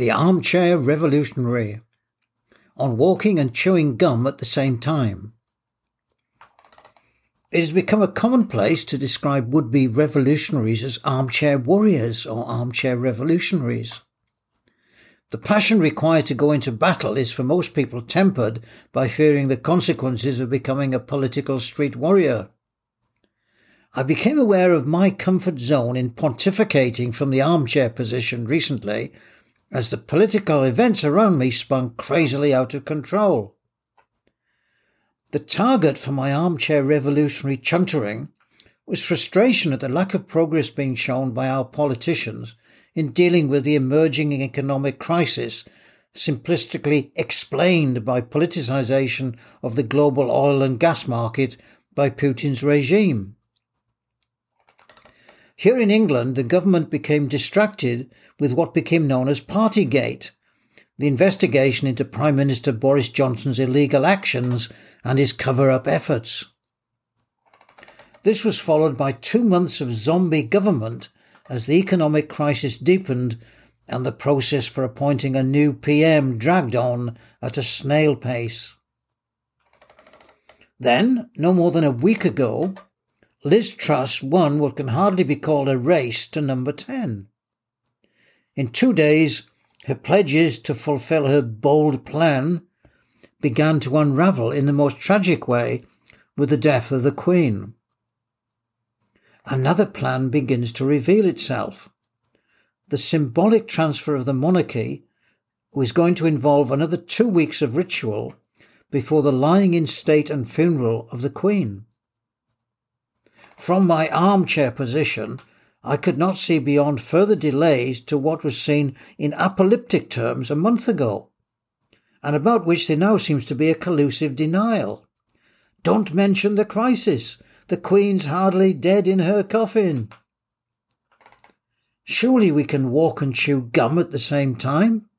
The Armchair Revolutionary on walking and chewing gum at the same time. It has become a commonplace to describe would be revolutionaries as armchair warriors or armchair revolutionaries. The passion required to go into battle is for most people tempered by fearing the consequences of becoming a political street warrior. I became aware of my comfort zone in pontificating from the armchair position recently as the political events around me spun crazily out of control. The target for my armchair revolutionary chuntering was frustration at the lack of progress being shown by our politicians in dealing with the emerging economic crisis, simplistically explained by politicization of the global oil and gas market by Putin's regime. Here in England, the government became distracted with what became known as Partygate, the investigation into Prime Minister Boris Johnson's illegal actions and his cover up efforts. This was followed by two months of zombie government as the economic crisis deepened and the process for appointing a new PM dragged on at a snail pace. Then, no more than a week ago, Liz Truss won what can hardly be called a race to number 10. In two days, her pledges to fulfill her bold plan began to unravel in the most tragic way with the death of the Queen another plan begins to reveal itself. The symbolic transfer of the monarchy was going to involve another two weeks of ritual before the lying in state and funeral of the Queen. From my armchair position, I could not see beyond further delays to what was seen in apocalyptic terms a month ago, and about which there now seems to be a collusive denial. Don't mention the crisis. The Queen's hardly dead in her coffin. Surely we can walk and chew gum at the same time.